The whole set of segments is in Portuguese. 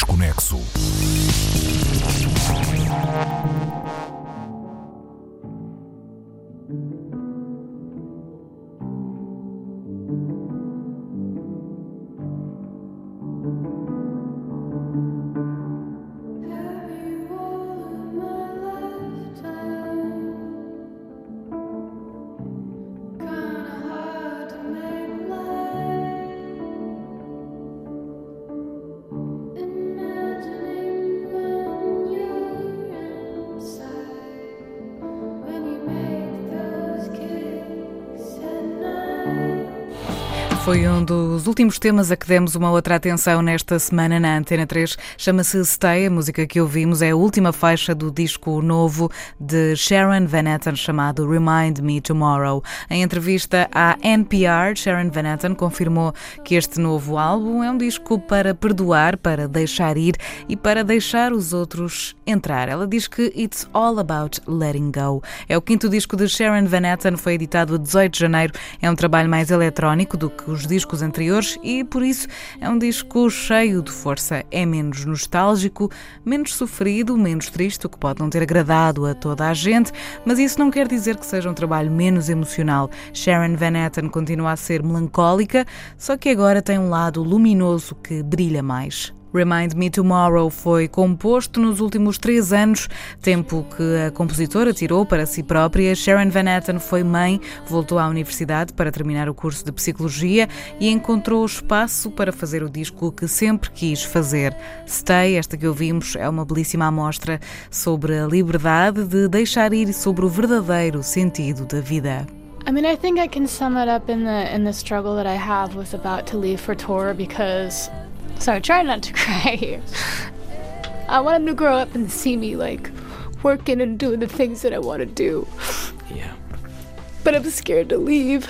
Desconexo. Foi um dos últimos temas a que demos uma outra atenção nesta semana na Antena 3. Chama-se Stay. A música que ouvimos é a última faixa do disco novo de Sharon Van Etten chamado Remind Me Tomorrow. Em entrevista à NPR, Sharon Van Etten confirmou que este novo álbum é um disco para perdoar, para deixar ir e para deixar os outros entrar. Ela diz que It's All About Letting Go. É o quinto disco de Sharon Van Etten, foi editado a 18 de janeiro. É um trabalho mais eletrónico do que os discos anteriores e, por isso, é um disco cheio de força. É menos nostálgico, menos sofrido, menos triste, o que pode não ter agradado a toda a gente, mas isso não quer dizer que seja um trabalho menos emocional. Sharon Van Etten continua a ser melancólica, só que agora tem um lado luminoso que brilha mais. Remind Me Tomorrow foi composto nos últimos três anos, tempo que a compositora tirou para si própria. Sharon Van Etten foi mãe, voltou à universidade para terminar o curso de Psicologia e encontrou espaço para fazer o disco que sempre quis fazer. Stay, esta que ouvimos, é uma belíssima amostra sobre a liberdade de deixar ir e sobre o verdadeiro sentido da vida. I mean, I think I can sum it up in the in the struggle that I have with about to leave for tour because So try not to cry here. I want him to grow up and see me like working and doing the things that I want to do. Yeah. But I'm scared to leave.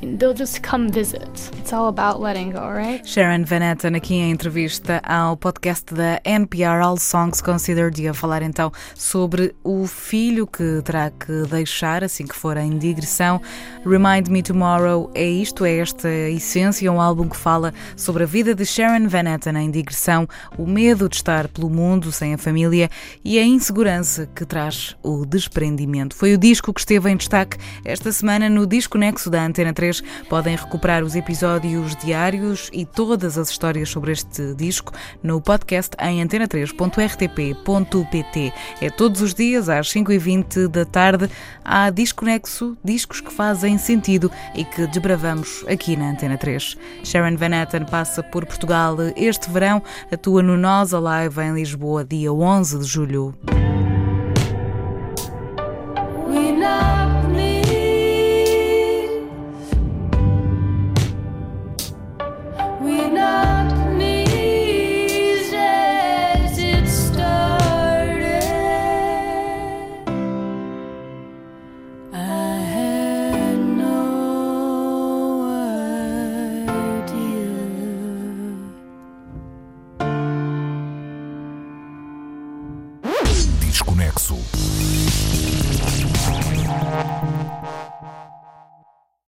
They'll just come visit. It's all about letting go, right? Sharon Van Etten aqui em entrevista ao podcast da NPR All Songs Considered a falar então sobre o filho que terá que deixar assim que for em digressão. Remind Me Tomorrow é isto, é esta essência, um álbum que fala sobre a vida de Sharon Van Etten em digressão, o medo de estar pelo mundo sem a família e a insegurança que traz o desprendimento. Foi o disco que esteve em destaque esta semana no Disco Nexo da Antena 3 Podem recuperar os episódios diários e todas as histórias sobre este disco no podcast em antena3.rtp.pt. É todos os dias às 5h20 da tarde. Há Disconexo, discos que fazem sentido e que desbravamos aqui na Antena 3. Sharon Van Etten passa por Portugal este verão, atua no Nós Alive em Lisboa, dia 11 de julho. Desconexo.